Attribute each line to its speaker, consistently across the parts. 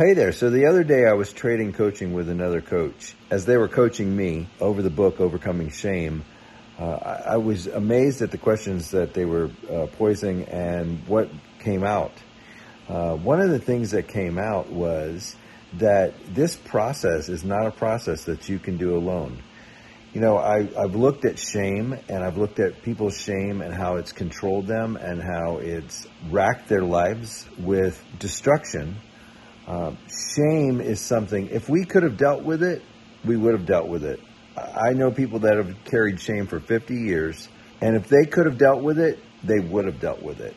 Speaker 1: hey there. So the other day I was trading coaching with another coach. As they were coaching me over the book, Overcoming Shame, uh, I, I, was amazed at the questions that they were uh, posing and what came out. Uh, one of the things that came out was that this process is not a process that you can do alone. You know, I, I've looked at shame and I've looked at people's shame and how it's controlled them and how it's racked their lives with destruction. Uh, shame is something, if we could have dealt with it, we would have dealt with it. I know people that have carried shame for 50 years, and if they could have dealt with it, they would have dealt with it.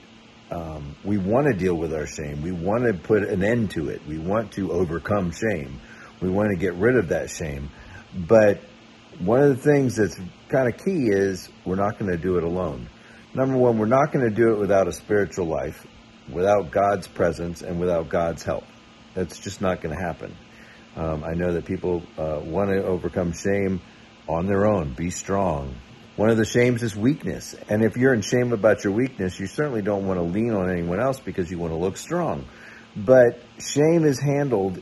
Speaker 1: Um, we want to deal with our shame. We want to put an end to it. We want to overcome shame. We want to get rid of that shame. But one of the things that's kind of key is we're not going to do it alone. Number one, we're not going to do it without a spiritual life, without God's presence, and without God's help. That's just not going to happen. Um, I know that people uh, want to overcome shame on their own, be strong. One of the shames is weakness. And if you're in shame about your weakness, you certainly don't want to lean on anyone else because you want to look strong. But shame is handled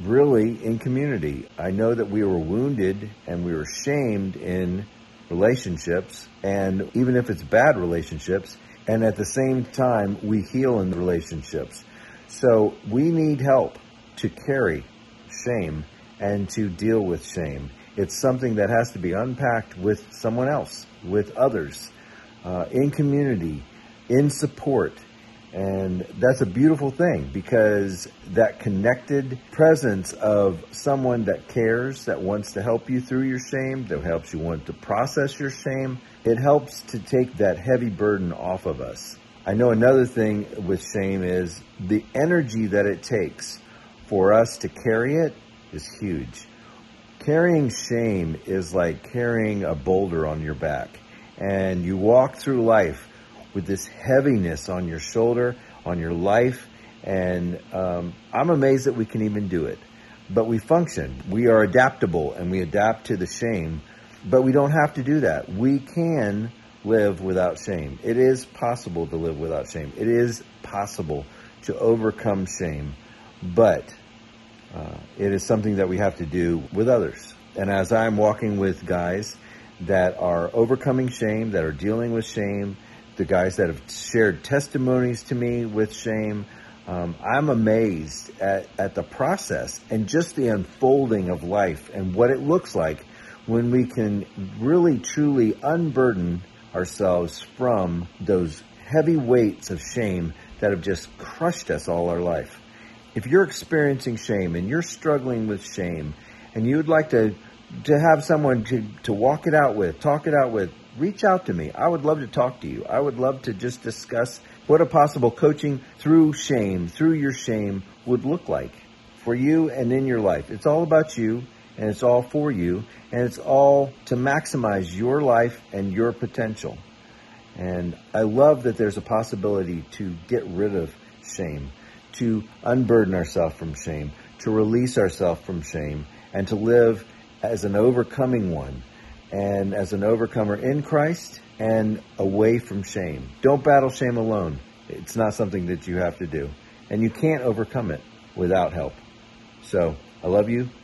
Speaker 1: really in community. I know that we were wounded and we were shamed in relationships, and even if it's bad relationships, and at the same time, we heal in the relationships. So we need help to carry shame and to deal with shame. It's something that has to be unpacked with someone else, with others, uh, in community, in support. And that's a beautiful thing because that connected presence of someone that cares, that wants to help you through your shame, that helps you want to process your shame, it helps to take that heavy burden off of us. I know another thing with shame is the energy that it takes for us to carry it is huge. Carrying shame is like carrying a boulder on your back. And you walk through life with this heaviness on your shoulder, on your life. And um, I'm amazed that we can even do it. But we function. We are adaptable and we adapt to the shame. But we don't have to do that. We can live without shame. It is possible to live without shame. It is possible to overcome shame. But uh, it is something that we have to do with others. And as I'm walking with guys that are overcoming shame, that are dealing with shame, the guys that have shared testimonies to me with shame, um, I'm amazed at, at the process and just the unfolding of life and what it looks like when we can really truly unburden ourselves from those heavy weights of shame that have just crushed us all our life. If you're experiencing shame and you're struggling with shame and you'd like to to have someone to, to walk it out with, talk it out with, reach out to me. I would love to talk to you. I would love to just discuss what a possible coaching through shame, through your shame would look like for you and in your life. It's all about you and it's all for you and it's all to maximize your life and your potential. And I love that there's a possibility to get rid of shame to unburden ourselves from shame, to release ourselves from shame, and to live as an overcoming one and as an overcomer in Christ and away from shame. Don't battle shame alone. It's not something that you have to do. And you can't overcome it without help. So I love you,